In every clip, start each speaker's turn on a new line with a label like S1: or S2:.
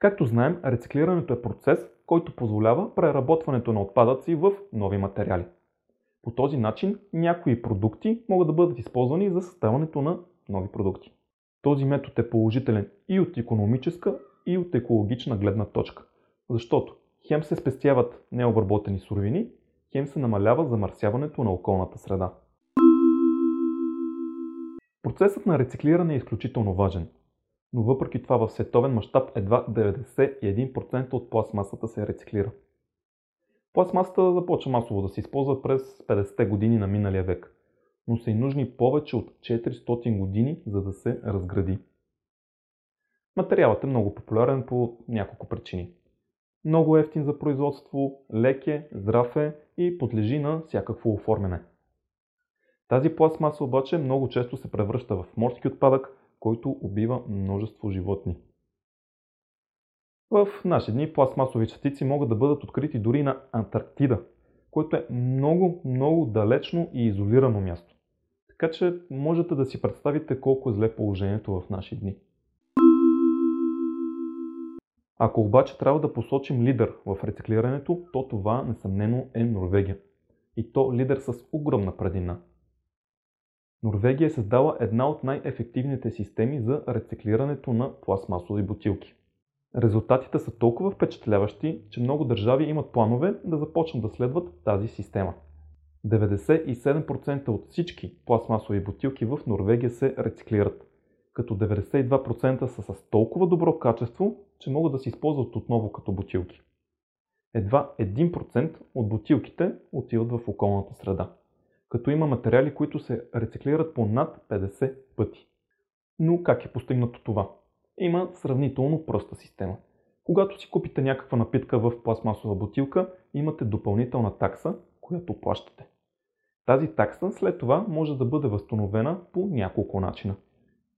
S1: Както знаем, рециклирането е процес, който позволява преработването на отпадъци в нови материали. По този начин някои продукти могат да бъдат използвани за създаването на нови продукти. Този метод е положителен и от економическа, и от екологична гледна точка, защото хем се спестяват необработени суровини, хем се намалява замърсяването на околната среда. Процесът на рециклиране е изключително важен, но въпреки това в световен мащаб едва 91% от пластмасата се рециклира. Пластмасата започва масово да се използва през 50-те години на миналия век, но са и нужни повече от 400 години, за да се разгради. Материалът е много популярен по няколко причини. Много ефтин за производство, лек е, здрав е и подлежи на всякакво оформяне. Тази пластмаса обаче много често се превръща в морски отпадък, който убива множество животни. В наши дни пластмасови частици могат да бъдат открити дори на Антарктида, което е много, много далечно и изолирано място. Така че можете да си представите колко е зле положението в наши дни. Ако обаче трябва да посочим лидер в рециклирането, то това несъмнено е Норвегия. И то лидер с огромна предина. Норвегия е създала една от най-ефективните системи за рециклирането на пластмасови бутилки. Резултатите са толкова впечатляващи, че много държави имат планове да започнат да следват тази система. 97% от всички пластмасови бутилки в Норвегия се рециклират, като 92% са с толкова добро качество, че могат да се използват отново като бутилки. Едва 1% от бутилките отиват в околната среда, като има материали, които се рециклират по над 50 пъти. Но как е постигнато това? Има сравнително проста система. Когато си купите някаква напитка в пластмасова бутилка, имате допълнителна такса, която плащате. Тази такса след това може да бъде възстановена по няколко начина.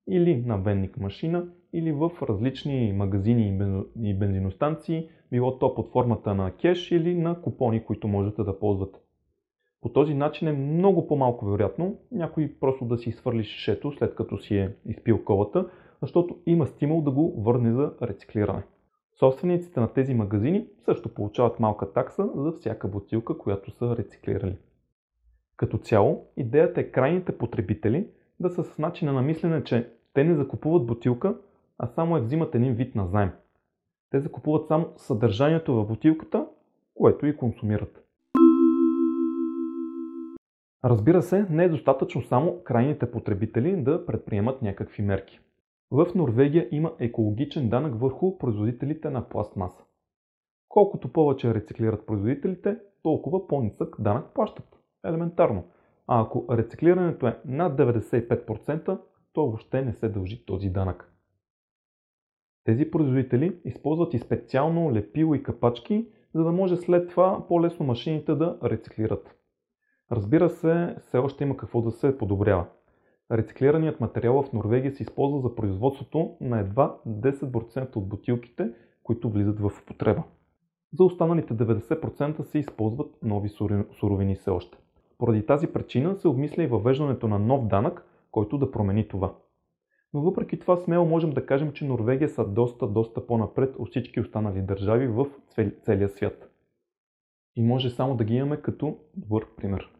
S1: Или на венник машина, или в различни магазини и бензиностанции, било то под формата на кеш или на купони, които можете да ползвате. По този начин е много по-малко вероятно някой просто да си свърли шишето след като си е изпил колата, защото има стимул да го върне за рециклиране. Собствениците на тези магазини също получават малка такса за всяка бутилка, която са рециклирали. Като цяло, идеята е крайните потребители да са с начина на мислене, че те не закупуват бутилка, а само я взимат един вид на заем. Те закупуват само съдържанието в бутилката, което и консумират. Разбира се, не е достатъчно само крайните потребители да предприемат някакви мерки. В Норвегия има екологичен данък върху производителите на пластмаса. Колкото повече рециклират производителите, толкова по-нисък данък плащат. Елементарно. А ако рециклирането е над 95%, то въобще не се дължи този данък. Тези производители използват и специално лепило и капачки, за да може след това по-лесно машините да рециклират. Разбира се, все още има какво да се подобрява. Рециклираният материал в Норвегия се използва за производството на едва 10% от бутилките, които влизат в употреба. За останалите 90% се използват нови суровини все още. Поради тази причина се обмисля и въвеждането на нов данък, който да промени това. Но въпреки това смело можем да кажем, че Норвегия са доста, доста по-напред от всички останали държави в целия свят. И може само да ги имаме като добър пример.